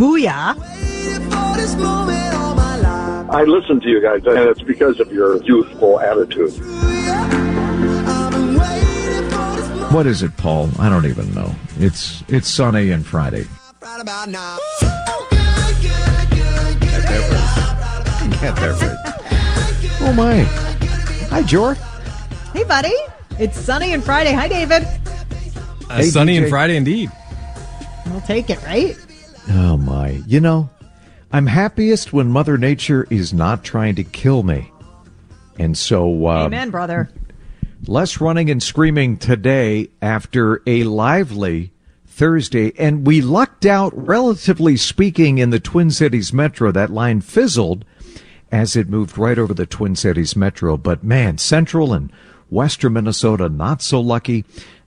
Booyah. I listen to you guys, and it's because of your youthful attitude. What is it, Paul? I don't even know. It's it's sunny and Friday. Get that right. Oh my! Hi, Jor. Hey, buddy. It's sunny and Friday. Hi, David. Uh, Hey, sunny DJ. and Friday indeed. We'll take it, right? Oh You know, I'm happiest when Mother Nature is not trying to kill me, and so uh, Amen, brother. less running and screaming today after a lively Thursday. And we lucked out, relatively speaking, in the Twin Cities Metro. That line fizzled as it moved right over the Twin Cities Metro. But man, central and western Minnesota, not so lucky.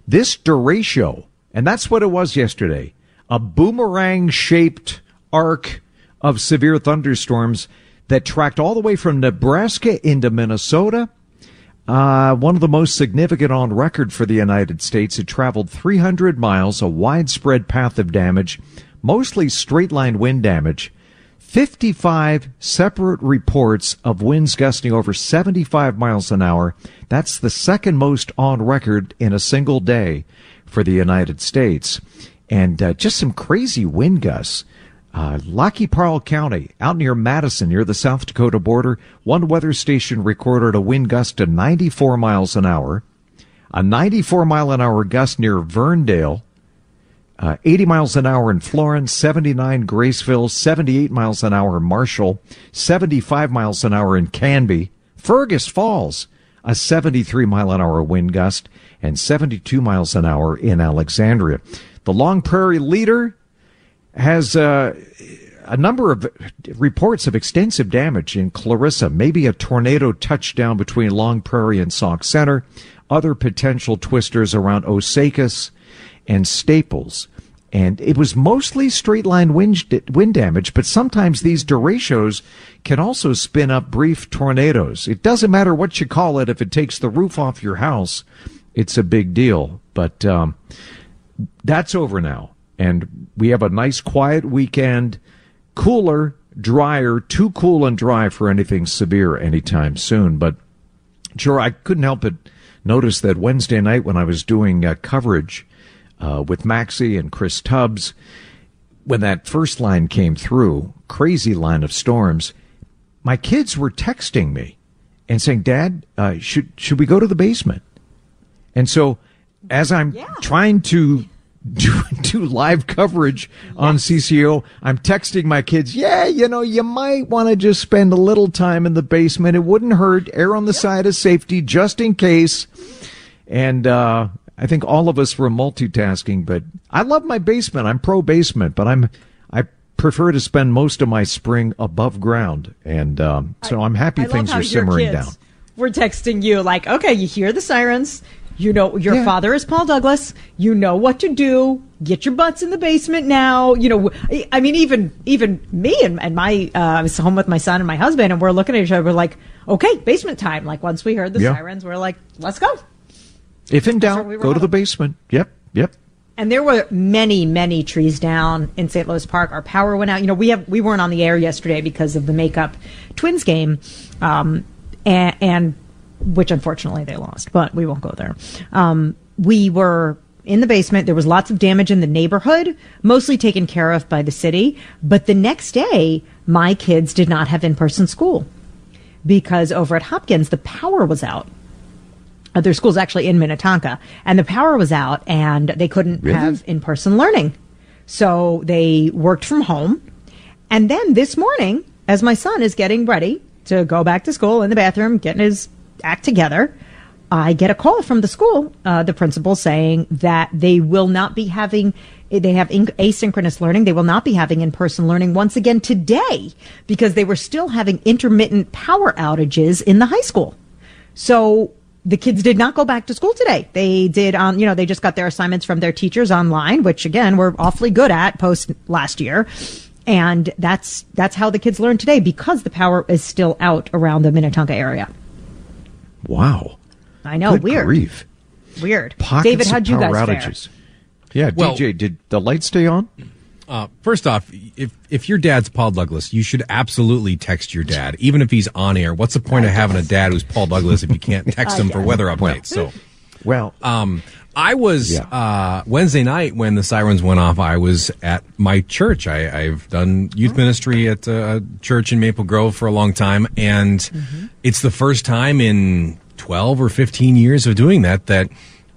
This derecho, and that's what it was yesterday, a boomerang shaped arc of severe thunderstorms that tracked all the way from Nebraska into Minnesota. Uh, one of the most significant on record for the United States. It traveled 300 miles, a widespread path of damage, mostly straight line wind damage. 55 separate reports of winds gusting over 75 miles an hour. That's the second most on record in a single day for the United States. And uh, just some crazy wind gusts. Uh, Lac qui Parle County, out near Madison, near the South Dakota border, one weather station recorded a wind gust of 94 miles an hour. A 94 mile an hour gust near Verndale, uh, 80 miles an hour in Florence, 79 Graceville, 78 miles an hour in Marshall, 75 miles an hour in Canby, Fergus Falls, a 73 mile an hour wind gust, and 72 miles an hour in Alexandria. The Long Prairie leader has uh, a number of reports of extensive damage in Clarissa, maybe a tornado touchdown between Long Prairie and Sauk Centre, other potential twisters around Osakis and Staples. And it was mostly straight line wind, wind damage, but sometimes these derechos can also spin up brief tornadoes. It doesn't matter what you call it. If it takes the roof off your house, it's a big deal. But, um, that's over now. And we have a nice quiet weekend, cooler, drier, too cool and dry for anything severe anytime soon. But sure, I couldn't help but notice that Wednesday night when I was doing uh, coverage uh, with Maxie and Chris Tubbs, when that first line came through, crazy line of storms, my kids were texting me and saying, "Dad, uh, should should we go to the basement?" And so, as I'm trying to do, do live coverage on CCO, I'm texting my kids, yeah, you know, you might want to just spend a little time in the basement. It wouldn't hurt. Err on the side of safety just in case. And, uh, I think all of us were multitasking, but I love my basement. I'm pro basement, but I'm, I prefer to spend most of my spring above ground. And, um, so I'm happy I things are simmering down. We're texting you like, okay, you hear the sirens. You know, your Yeah. father is Paul Douglas. You know what to do. Get your butts in the basement now. You know, I- mean, even even me and, and my, uh, I was home with my son and my husband, and we're looking at each other. We're like, okay, basement time. Like once we heard the Yeah. sirens, we're like, let's go. If in doubt, we go to the basement. Yep. Yep. And there were many, many trees down in St. Louis Park. Our power went out. You know, we have we weren't on the air yesterday because of the makeup Twins game, um, and, and which unfortunately they lost. But we won't go there. Um, we were in the basement. There was lots of damage in the neighborhood, mostly taken care of by the city. But the next day, my kids did not have in person school because over at Hopkins, the power was out. Uh, their school's actually in Minnetonka, and the power was out, and they couldn't have in person learning. So they worked from home. And then this morning, as my son is getting ready to go back to school in the bathroom, getting his act together, I get a call from the school, uh, the principal saying that they will not be having, they have in- asynchronous learning. They will not be having in person learning once again today because they were still having intermittent power outages in the high school. So the kids did not go back to school today. They did on, you know, they just got their assignments from their teachers online, which again, we're awfully good at post last year. And that's, that's how the kids learn today because the power is still out around the Minnetonka area. Wow. I know. Good weird. grief. Weird. Pockets David, how'd you power guys fare? outages. Yeah, Well- DJ, did the lights stay on? Uh, first off, if if your dad's Paul Douglas, you should absolutely text your dad, even if he's on air. What's the point of having a dad who's Paul Douglas if you can't text him for weather updates? So, Well, um, I was Yeah. uh, Wednesday night when the sirens went off. I was at my church. I, I've done youth ministry at a church in Maple Grove for a long time, and it's the first time in twelve or fifteen years of doing that that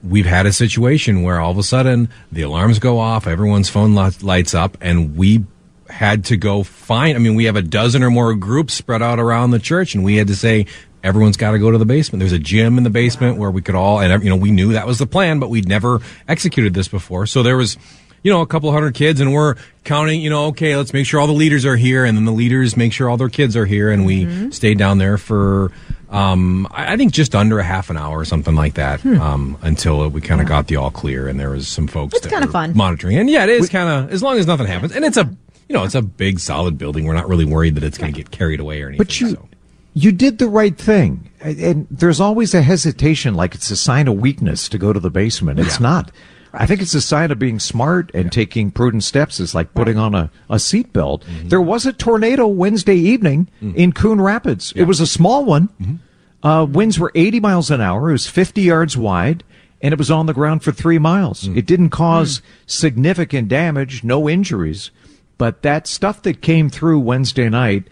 we've had a situation where all of a sudden the alarms go off, everyone's phone lights up, and we had to go find. I mean, we have a dozen or more groups spread out around the church, and we had to say everyone's got to go to the basement. There's a gym in the basement where we could all, and you know, we knew that was the plan, but we'd never executed this before. So there was, you know, a couple hundred kids, and we're counting. You know, okay, let's make sure all the leaders are here, and then the leaders make sure all their kids are here, and we stayed down there for. Um, I think just under a half an hour or something like that, um, until we kind of got the all clear, and there was some folks It's that were fun. monitoring. And yeah, it is kind of as long as nothing happens, and it's a you know it's a big solid building. We're not really worried that it's going to get carried away or anything. But you so. You did the right thing. And- there's always a hesitation like it's a sign of weakness to go to the basement. It's not. I think it's a sign of being smart and taking prudent steps. It's like putting on a, a seatbelt. Mm-hmm. There was a tornado Wednesday evening in Coon Rapids. It was a small one. Mm-hmm. Uh, winds were 80 miles an hour. It was 50 yards wide and it was on the ground for three miles. Mm. It didn't cause significant damage, no injuries, but that stuff that came through Wednesday night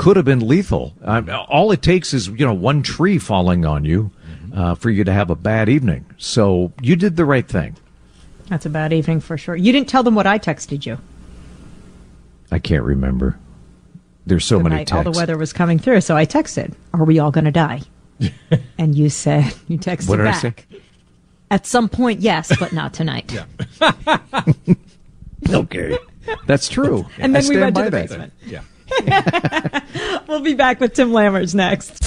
could have been lethal. Uh, all it takes is you know one tree falling on you uh, for you to have a bad evening. So you did the right thing. That's a bad evening for sure. You didn't tell them what I texted you. I can't remember. There's so the many night all the weather was coming through. So I texted, "Are we all going to die?" and you said, "You texted What did I back." say? At some point, yes, but not tonight. Okay, that's true. And I then we went to the that. basement. Yeah. We'll be back with Tim Lammers next.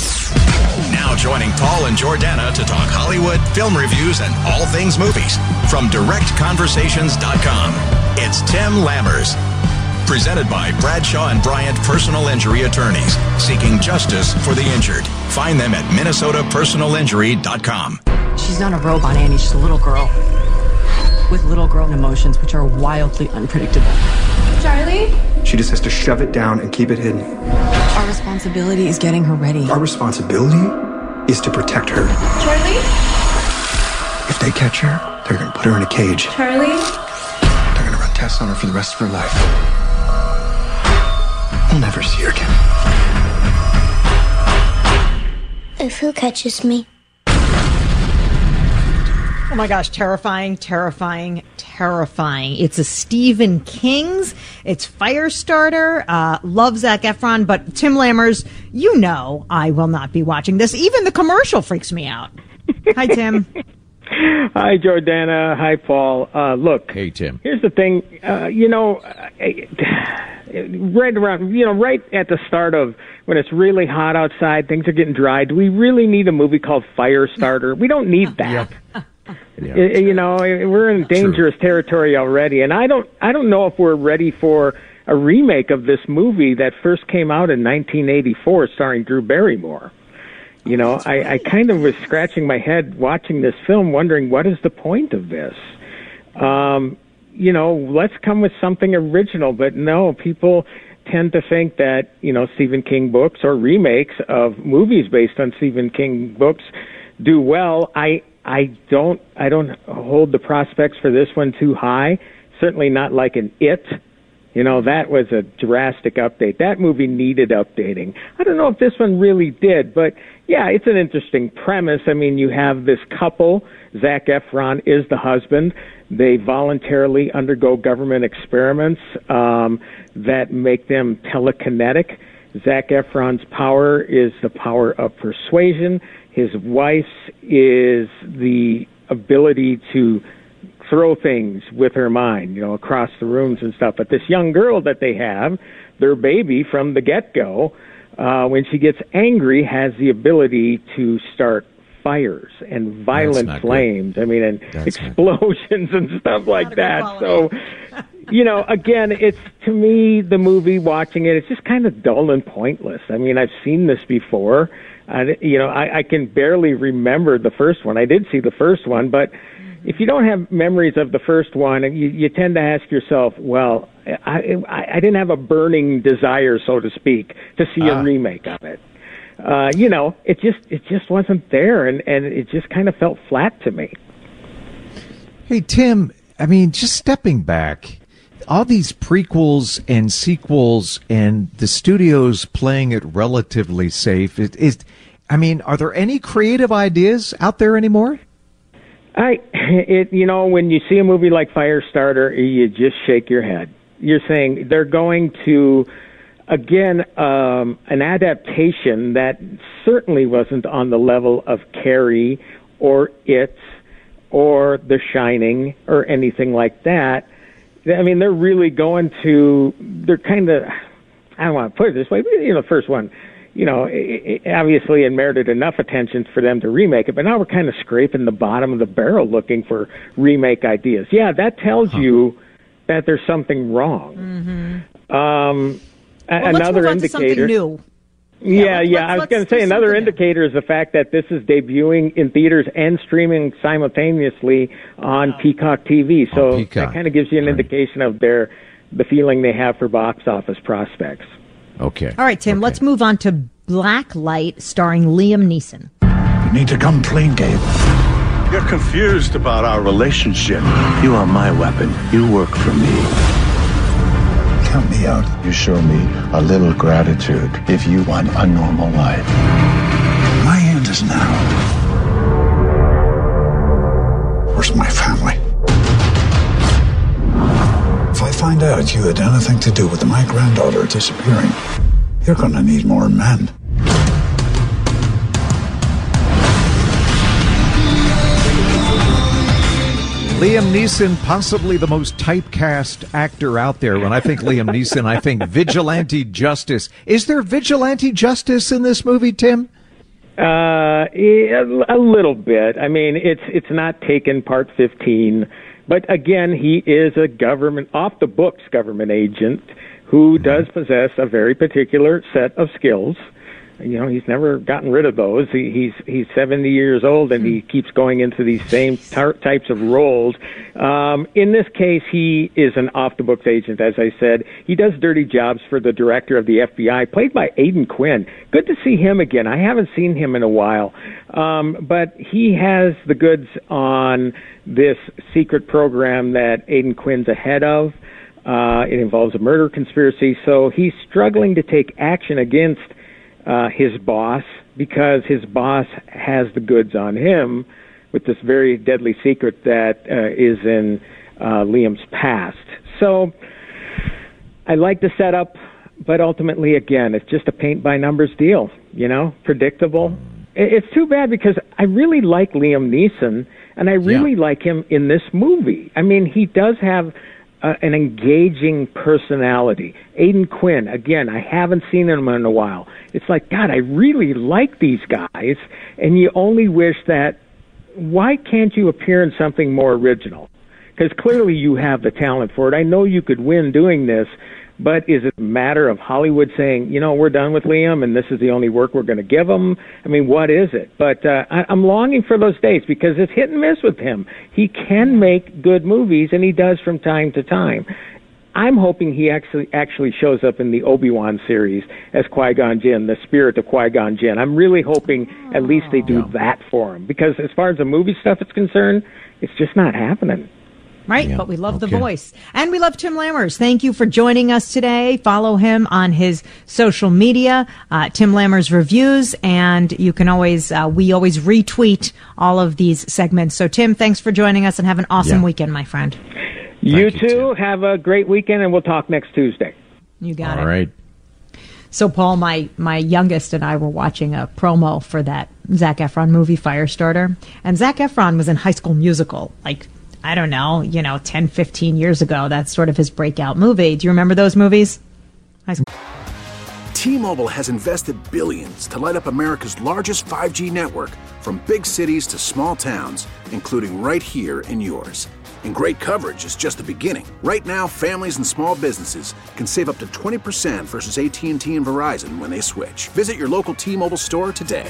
Now joining Paul and Jordana to talk Hollywood, film reviews, and all things movies from directconversations.com. It's Tim Lammers. Presented by Bradshaw and Bryant Personal Injury Attorneys, seeking justice for the injured. Find them at minnesotapersonalinjury.com. She's not a robot, Annie. She's a little girl with little girl emotions, which are wildly unpredictable. Charlie? She just has to shove it down and keep it hidden. Our responsibility is getting her ready. Our responsibility is to protect her. Charlie? If they catch her, they're gonna put her in a cage. Charlie? They're gonna run tests on her for the rest of her life. We'll never see her again. If who catches me? Oh my gosh, terrifying, terrifying, terrifying. It's a Stephen King's. It's Firestarter. Uh, love Zac Efron, but Tim Lammers, you know I will not be watching this. Even the commercial freaks me out. Hi, Tim. Hi, Jordana. Hi, Paul. Uh, look. Hey, Tim. Here's the thing. Uh, you know, uh, right around, you know, right at the start of when it's really hot outside, things are getting dry. Do we really need a movie called Firestarter? We don't need that. Yeah. You know, we're in dangerous territory already, and I don't, I don't know if we're ready for a remake of this movie that first came out in 1984, starring Drew Barrymore. You know, I, I kind of was scratching my head watching this film, wondering what is the point of this. Um, you know, let's come with something original, but no, people tend to think that you know Stephen King books or remakes of movies based on Stephen King books do well. I I don't I don't hold the prospects for this one too high. Certainly not like an It. You know, that was a drastic update. That movie needed updating. I don't know if this one really did, but yeah, it's an interesting premise. I mean, you have this couple. Zac Efron is the husband. They voluntarily undergo government experiments um, that make them telekinetic. Zac Efron's power is the power of persuasion. His wife is the ability to throw things with her mind, you know, across the rooms and stuff. But this young girl that they have, their baby from the get go, uh, when she gets angry, has the ability to start fires and violent flames. I mean, and That's explosions and stuff like that. So, you know, again, it's to me the movie watching it. It's just kind of dull and pointless. I mean, I've seen this before. I, you know, I, I can barely remember the first one. I did see the first one, but if you don't have memories of the first one, you, you tend to ask yourself, well, I, I, I didn't have a burning desire, so to speak, to see Ah. a remake of it. Uh, you know, it just it just wasn't there, and and it just kind of felt flat to me. Hey, Tim, I mean, just stepping back, all these prequels and sequels and the studios playing it relatively safe, it is, I mean, are there any creative ideas out there anymore? I, it, you know, when you see a movie like Firestarter, you just shake your head. You're saying they're going to, again, um, an adaptation that certainly wasn't on the level of Carrie or It or The Shining or anything like that. I mean, they're really going to, they're kind of, I don't want to put it this way, but, you know, the first one, you know, it, it obviously it merited enough attention for them to remake it, but now we're kind of scraping the bottom of the barrel looking for remake ideas. Yeah, that tells you that there's something wrong. Mm-hmm. Um, Well, another move on to something indicator. new. Yeah, let's- yeah. let's- I was going to say another indicator is the fact that this is debuting in theaters and streaming simultaneously on Peacock TV. So Peacock. that kind of gives you an indication of their the feeling they have for box office prospects. Okay. All right, Tim, let's move on to Blacklight starring Liam Neeson. You need to come clean, Gabe. You're confused about our relationship. You are my weapon. You work for me. Count me out. You show me a little gratitude if you want a normal life. My end is now. Where's my family? Find out you had anything to do with my granddaughter disappearing, you're gonna need more men. Liam Neeson, possibly the most typecast actor out there. When I think Liam Neeson, I think vigilante justice. Is there vigilante justice in this movie, Tim? Uh, a little bit. I mean, it's it's not taken part 15, but again, he is a government off the books government agent who does possess a very particular set of skills. You know, he's never gotten rid of those. He, he's he's 70 years old and he keeps going into these same tar- types of roles. Um, in this case, he is an off the books agent, as I said. He does dirty jobs for the director of the FBI, played by Aidan Quinn. Good to see him again. I haven't seen him in a while, um, but he has the goods on this secret program that Aidan Quinn's ahead of. Uh, it involves a murder conspiracy, so he's struggling to take action against uh, his boss because his boss has the goods on him with this very deadly secret that uh, is in uh, Liam's past. So I like the setup, but ultimately, again, it's just a paint by numbers deal. You know, predictable. It's too bad because I really like Liam Neeson, and I really like him in this movie. I mean, he does have uh, an engaging personality. Aidan Quinn, again, I haven't seen him in a while. It's like, God, I really like these guys, and you only wish that. Why can't you appear in something more original? Because clearly you have the talent for it. I know you could win doing this, but is it a matter of Hollywood saying, you know, we're done with Liam and this is the only work we're going to give him? I mean, what is it? But uh, I, I'm longing for those days because it's hit and miss with him. He can make good movies, and he does from time to time. I'm hoping he actually actually shows up in the Obi Wan series as Qui Gon Jinn, the spirit of Qui Gon Jinn. I'm really hoping at least they do that for him because as far as the movie stuff is concerned, it's just not happening. Right, yeah. but we love okay. the voice. And we love Tim Lammers. Thank you for joining us today. Follow him on his social media, uh, Tim Lammers Reviews, and you can always, uh, we always retweet all of these segments. So, Tim, thanks for joining us and have an awesome yeah. weekend, my friend. You, you too. Tim. Have a great weekend, and we'll talk next Tuesday. You got all it. All right. So, Paul, my, my youngest and I were watching a promo for that Zac Efron movie, Firestarter. And Zac Efron was in High School Musical, like I don't know, you know, 10, 15 years ago. That's sort of his breakout movie. Do you remember those movies? T-Mobile has invested billions to light up America's largest 5G network from big cities to small towns, including right here in yours. And great coverage is just the beginning. Right now, families and small businesses can save up to 20% versus AT&T and Verizon when they switch. Visit your local T-Mobile store today.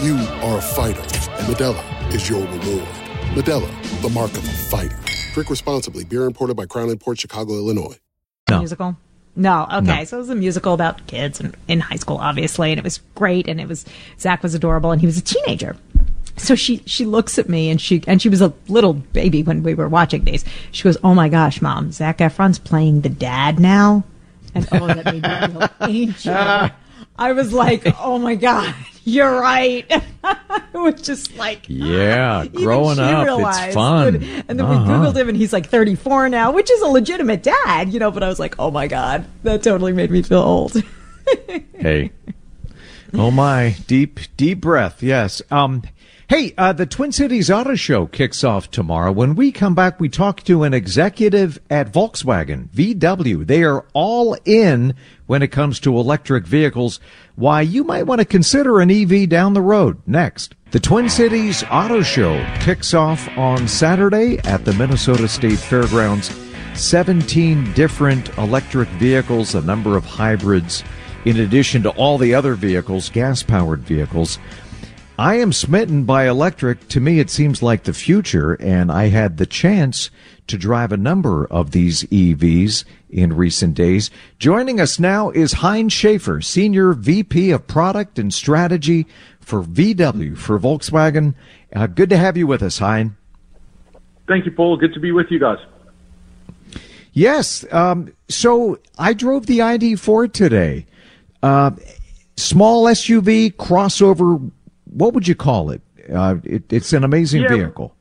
You are a fighter, and Modelo is your reward. Modelo, the mark of a fighter. Drink responsibly. Beer imported by Crown Imports Chicago, Illinois. No. Musical? No. Okay. No. So it was a musical about kids in, in high school, obviously, and it was great. And it was Zac was adorable, and he was a teenager. So she she looks at me and she and she was a little baby when we were watching these. She goes, "Oh my gosh, mom, Zac Efron's playing the dad now," and oh, that made me feel ancient. I was like, "Oh my god." You're right. it was just like yeah, growing up, it's fun. And then uh-huh. we googled him, and he's like 34 now, which is a legitimate dad, you know. But I was like, oh my god, that totally made me feel old. hey, oh my, deep deep breath. Yes. Um. Hey, uh, the Twin Cities Auto Show kicks off tomorrow. When we come back, we talk to an executive at Volkswagen, VW. They are all in when it comes to electric vehicles. Why you might want to consider an EV down the road next. The Twin Cities Auto Show kicks off on Saturday at the Minnesota State Fairgrounds. 17 different electric vehicles, a number of hybrids, in addition to all the other vehicles, gas powered vehicles. I am smitten by electric. To me, it seems like the future, and I had the chance to drive a number of these EVs in recent days. Joining us now is Hein Schafer, Senior VP of Product and Strategy for VW for Volkswagen. Uh, good to have you with us, Hein. Thank you, Paul. Good to be with you guys. Yes. Um, so I drove the ID4 today. Uh, small SUV crossover what would you call it? Uh, it it's an amazing yeah, vehicle.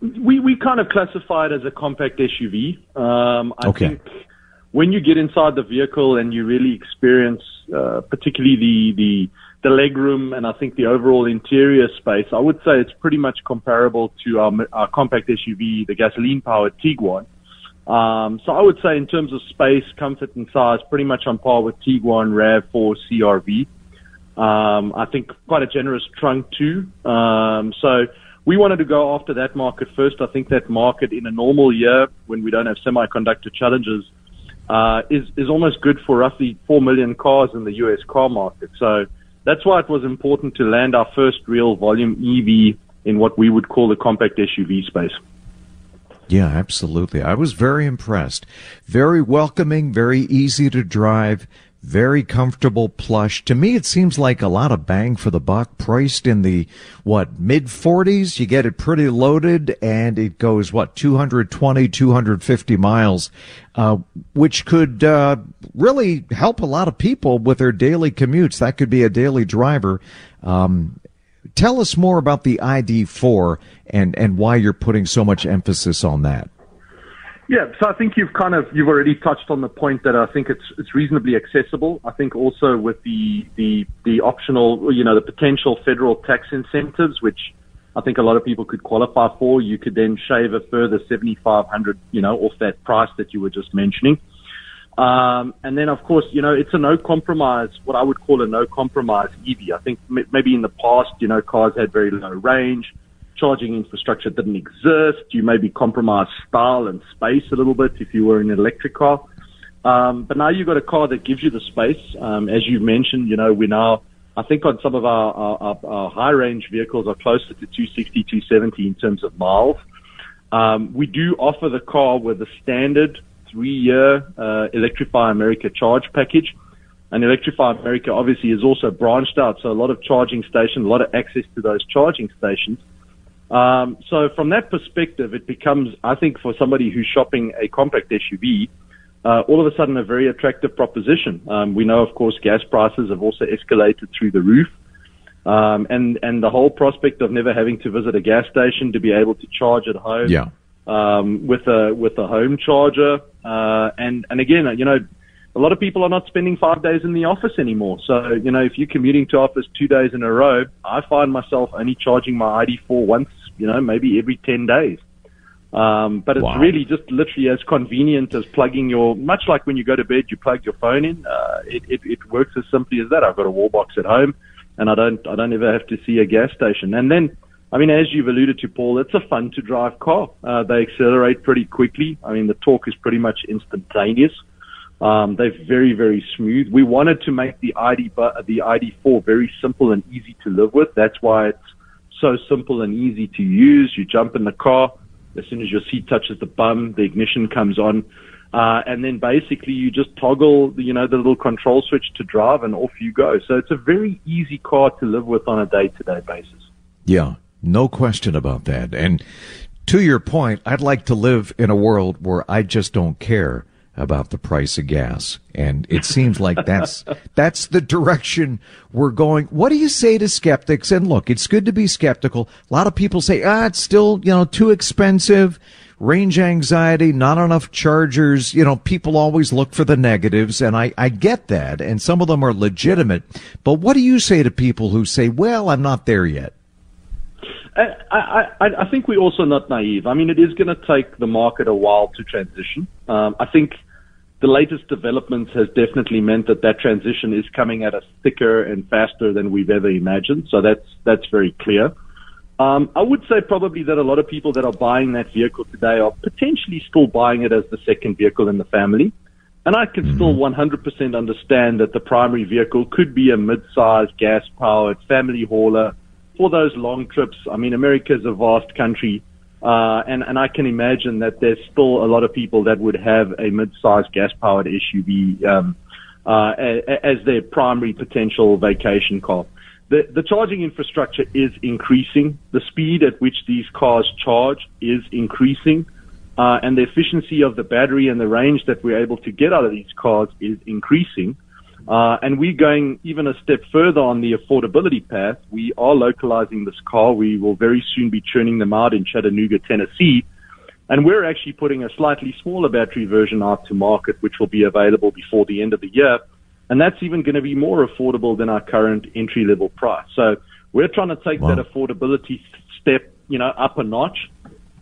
We we kind of classify it as a compact SUV. Um, I okay. think when you get inside the vehicle and you really experience, uh, particularly the the the legroom and I think the overall interior space, I would say it's pretty much comparable to our, our compact SUV, the gasoline-powered Tiguan. Um, so I would say in terms of space, comfort, and size, pretty much on par with Tiguan Rav4 CRV. Um, I think quite a generous trunk too. Um, so we wanted to go after that market first. I think that market in a normal year when we don't have semiconductor challenges uh, is is almost good for roughly four million cars in the U.S. car market. So that's why it was important to land our first real volume EV in what we would call the compact SUV space. Yeah, absolutely. I was very impressed. Very welcoming, very easy to drive, very comfortable plush. To me, it seems like a lot of bang for the buck, priced in the, what, mid 40s. You get it pretty loaded and it goes, what, 220, 250 miles, uh, which could, uh, really help a lot of people with their daily commutes. That could be a daily driver. Um, tell us more about the ID4 and, and why you're putting so much emphasis on that. Yeah, so I think you've kind of you've already touched on the point that I think it's it's reasonably accessible. I think also with the the the optional, you know, the potential federal tax incentives, which I think a lot of people could qualify for, you could then shave a further seventy five hundred, you know, off that price that you were just mentioning. Um, and then, of course, you know, it's a no compromise, what I would call a no compromise EV. I think maybe in the past, you know, cars had very low range charging infrastructure didn't exist. You maybe compromised style and space a little bit if you were in an electric car. Um, but now you've got a car that gives you the space. Um, as you mentioned, you know, we now, I think on some of our, our, our high range vehicles are closer to 260, 270 in terms of miles. Um, we do offer the car with a standard three year uh, Electrify America charge package. And Electrify America obviously is also branched out, so a lot of charging stations, a lot of access to those charging stations. Um, so from that perspective, it becomes, I think, for somebody who's shopping a compact SUV, uh, all of a sudden a very attractive proposition. Um, we know, of course, gas prices have also escalated through the roof. Um, and, and the whole prospect of never having to visit a gas station to be able to charge at home. Yeah. Um, with a, with a home charger. Uh, and, and again, you know, a lot of people are not spending five days in the office anymore. So, you know, if you're commuting to office two days in a row, I find myself only charging my ID4 once you know, maybe every 10 days. Um, but it's wow. really just literally as convenient as plugging your, much like when you go to bed, you plug your phone in. Uh, it, it, it works as simply as that. I've got a wall box at home and I don't, I don't ever have to see a gas station. And then, I mean, as you've alluded to, Paul, it's a fun to drive car. Uh, they accelerate pretty quickly. I mean, the torque is pretty much instantaneous. Um, they're very, very smooth. We wanted to make the ID, the ID4 very simple and easy to live with. That's why it's so simple and easy to use. You jump in the car. As soon as your seat touches the bum, the ignition comes on. Uh, and then basically you just toggle, you know, the little control switch to drive and off you go. So it's a very easy car to live with on a day to day basis. Yeah, no question about that. And to your point, I'd like to live in a world where I just don't care about the price of gas. And it seems like that's, that's the direction we're going. What do you say to skeptics? And look, it's good to be skeptical. A lot of people say, ah, it's still, you know, too expensive. Range anxiety, not enough chargers. You know, people always look for the negatives, and I, I get that, and some of them are legitimate. But what do you say to people who say, well, I'm not there yet? I, I, I think we're also not naive. I mean, it is going to take the market a while to transition. Um, I think the latest developments has definitely meant that that transition is coming at us thicker and faster than we've ever imagined. So that's that's very clear. Um, I would say probably that a lot of people that are buying that vehicle today are potentially still buying it as the second vehicle in the family. And I can still 100% understand that the primary vehicle could be a mid-sized gas-powered family hauler for those long trips. I mean, America is a vast country. Uh, and, and I can imagine that there's still a lot of people that would have a mid-sized gas-powered SUV um, uh, as their primary potential vacation car. The, the charging infrastructure is increasing. The speed at which these cars charge is increasing. Uh, and the efficiency of the battery and the range that we're able to get out of these cars is increasing. Uh, Uh, and we're going even a step further on the affordability path. We are localizing this car. We will very soon be churning them out in Chattanooga, Tennessee. And we're actually putting a slightly smaller battery version out to market, which will be available before the end of the year. And that's even going to be more affordable than our current entry level price. So we're trying to take wow. that affordability step, you know, up a notch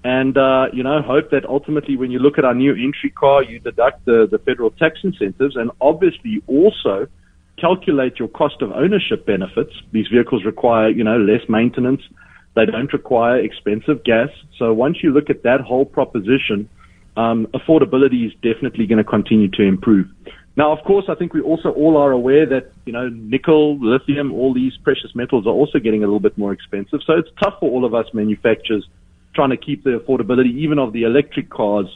and uh, you know hope that ultimately when you look at our new entry car you deduct the, the federal tax incentives and obviously also calculate your cost of ownership benefits. These vehicles require you know less maintenance. They don't require expensive gas. So once you look at that whole proposition um, affordability is definitely going to continue to improve. Now of course i think we also all are aware that you know nickel lithium all these precious metals are also getting a little bit more expensive. So it's tough for all of us manufacturers trying to keep the affordability even of the electric cars,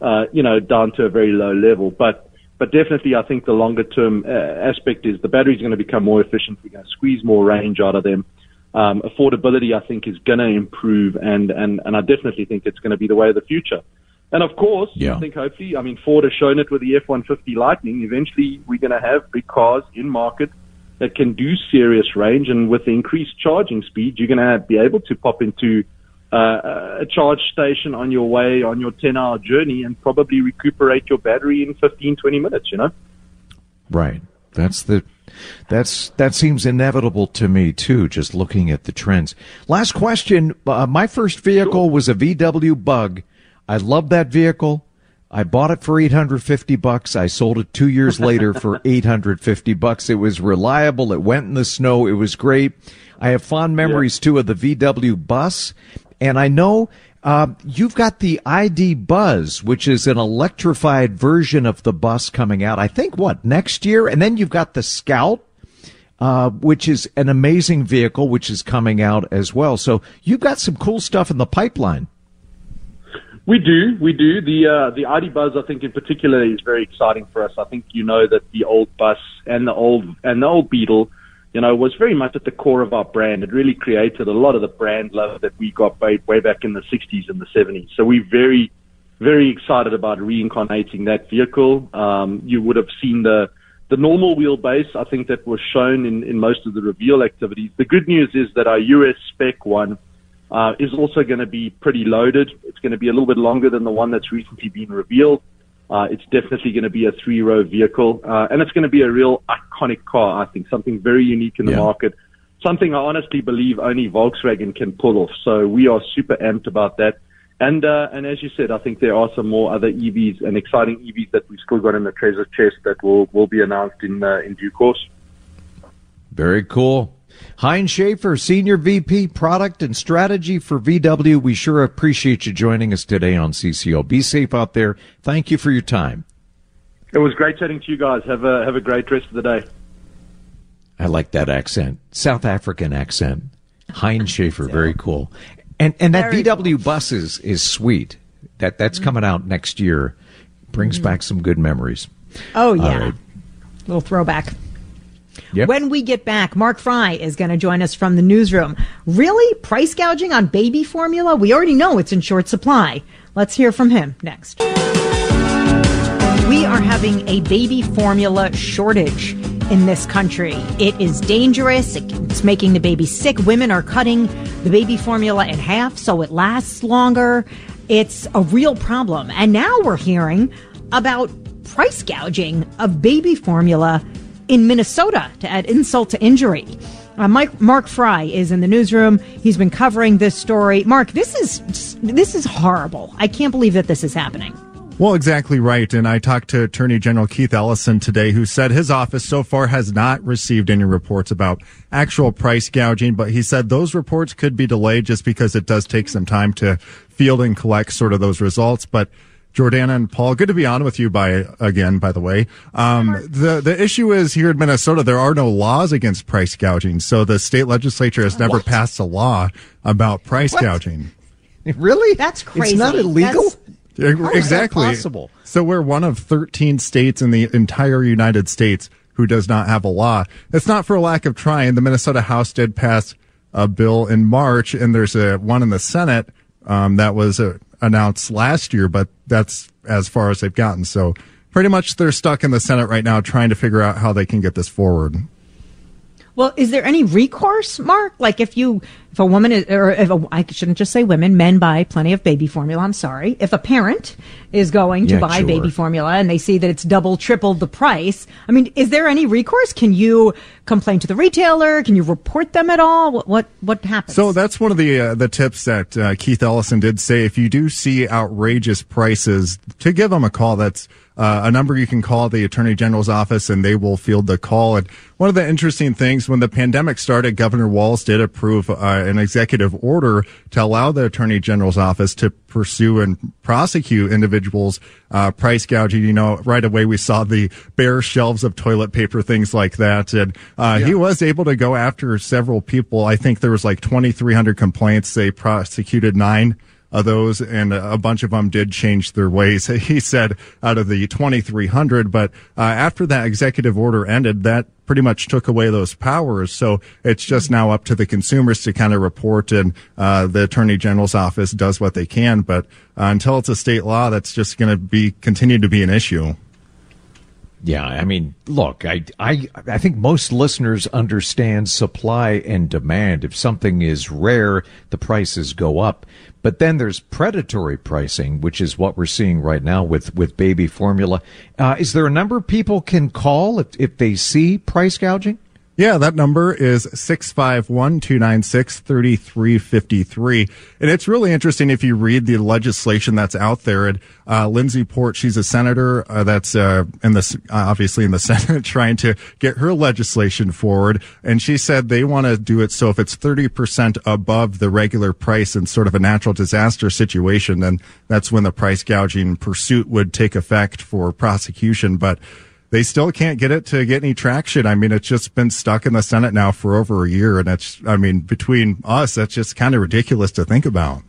uh, you know, down to a very low level. But But definitely, I think the longer term uh, aspect is the batteries are going to become more efficient. We're going to squeeze more range out of them. Um, affordability, I think, is going to improve, and, and, and I definitely think it's going to be the way of the future. And of course, Yeah. I think hopefully, I mean, Ford has shown it with the F-150 Lightning. Eventually, we're going to have big cars in market that can do serious range, and with the increased charging speed, you're going to be able to pop into uh, a charge station on your way on your 10-hour journey and probably recuperate your battery in 15, 20 minutes. You know. Right. That's the that's that seems inevitable to me too. Just looking at the trends. Last question. Uh, my first vehicle was a VW Bug. I love that vehicle. I bought it for 850 bucks. I sold it two years later for 850 bucks. It was reliable. It went in the snow. It was great. I have fond memories too of the VW bus. And I know uh, you've got the ID Buzz, which is an electrified version of the bus coming out. I think what next year, and then you've got the Scout, uh, which is an amazing vehicle, which is coming out as well. So you've got some cool stuff in the pipeline. We do, we do. The uh, the ID Buzz, I think, in particular, is very exciting for us. I think you know that the old bus and the old and the old Beetle, you know, was very much at the core of our brand. It really created a lot of the brand love that we got way, way back in the 60s and the 70s. So we're very, very excited about reincarnating that vehicle. Um, you would have seen the the normal wheelbase. I think that was shown in in most of the reveal activities. The good news is that our US spec one uh, is also going to be pretty loaded. It's going to be a little bit longer than the one that's recently been revealed. Uh, it's definitely going to be a three-row vehicle, uh, and it's going to be a real iconic car. I think something very unique in the Yeah. market, something I honestly believe only Volkswagen can pull off. So we are super amped about that. And uh, and as you said, I think there are some more other EVs and exciting EVs that we've still got in the treasure chest that will will be announced in uh, in due course. Very cool. Heinz Schafer, Senior VP Product and Strategy for VW. We sure appreciate you joining us today on CCO. Be safe out there. Thank you for your time. It was great chatting to you guys. Have a have a great rest of the day. I like that accent. South African accent. Heinz Schafer, very cool. And and that Very VW bus is, is sweet. That that's mm-hmm. coming out next year. Brings mm-hmm. back some good memories. Oh yeah, right. little throwback. Yep. When we get back, Mark Fry is going to join us from the newsroom. Really? Price gouging on baby formula? We already know it's in short supply. Let's hear from him next. We are having a baby formula shortage in this country. It is dangerous. It's making the baby sick. Women are cutting the baby formula in half so it lasts longer. It's a real problem. And now we're hearing about price gouging of baby formula in Minnesota to add insult to injury. Uh, Mike, Mark Fry is in the newsroom. He's been covering this story. Mark, this is this is horrible. I can't believe that this is happening. Well, exactly right. And I talked to Attorney General Keith Ellison today, who said his office so far has not received any reports about actual price gouging, but he said those reports could be delayed just because it does take some time to field and collect sort of those results. But Jordana and Paul, good to be on with you by again, by the way. Um, the, the issue is here in Minnesota, there are no laws against price gouging. So the state legislature has never passed a law about price What? gouging. Really? That's crazy. It's not illegal? That's- Yeah, How is that exactly. possible? So we're one of 13 states in the entire United States who does not have a law. It's not for a lack of trying. The Minnesota House did pass a bill in March, and there's a one in the Senate um, that was uh, announced last year, but that's as far as they've gotten. So pretty much they're stuck in the Senate right now trying to figure out how they can get this forward. Well, is there any recourse, Mark? Like if you, if a woman is, or if a, I shouldn't just say women, men buy plenty of baby formula. I'm sorry. If a parent is going to Yeah, buy sure. baby formula and they see that it's double, triple the price, I mean, is there any recourse? Can you complain to the retailer? Can you report them at all? What, what, what happens? So that's one of the uh, the tips that uh, Keith Ellison did say. If you do see outrageous prices, to give them a call. That's uh, a number you can call the Attorney General's office, and they will field the call. And one of the interesting things when the pandemic started, Governor Walz did approve uh, an executive order to allow the Attorney General's office to pursue and prosecute individuals uh, price gouging. You know, right away we saw the bare shelves of toilet paper, things like that, and uh, he was able to go after several people. I think there was like 2,300 complaints. They prosecuted nine of those, and a bunch of them did change their ways. He said out of the 2,300, but uh, after that executive order ended, that pretty much took away those powers. So it's just now up to the consumers to kind of report, and uh, the attorney general's office does what they can. But uh, until it's a state law, that's just going to be continue to be an issue. Yeah, I mean, look, I, I, I think most listeners understand supply and demand. If something is rare, the prices go up. But then there's predatory pricing, which is what we're seeing right now with, with baby formula. Uh, is there a number people can call if, if they see price gouging? Yeah, that number is 651-296-3353. And it's really interesting if you read the legislation that's out there. And, uh, Lindsey Port, she's a senator, uh, that's, uh, in the, obviously in the Senate trying to get her legislation forward. And she said they want to do it so if it's 30% above the regular price in sort of a natural disaster situation, then that's when the price gouging pursuit would take effect for prosecution. But, they still can't get it to get any traction. I mean, it's just been stuck in the Senate now for over a year. And it's, I mean, between us, that's just kind of ridiculous to think about.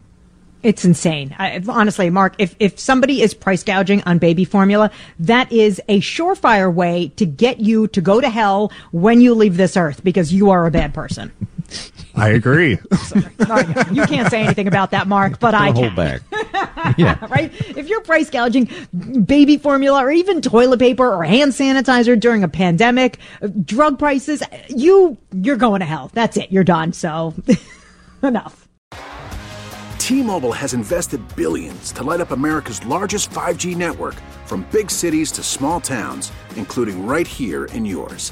It's insane. I, honestly, Mark, if, if somebody is price gouging on baby formula, that is a surefire way to get you to go to hell when you leave this earth because you are a bad person. I agree. you can't say anything about that, Mark, but I can. Hold back. yeah. right? If you're price gouging baby formula or even toilet paper or hand sanitizer during a pandemic, drug prices, you you're going to hell. That's it. You're done. So enough. T-Mobile has invested billions to light up America's largest 5G network from big cities to small towns, including right here in yours.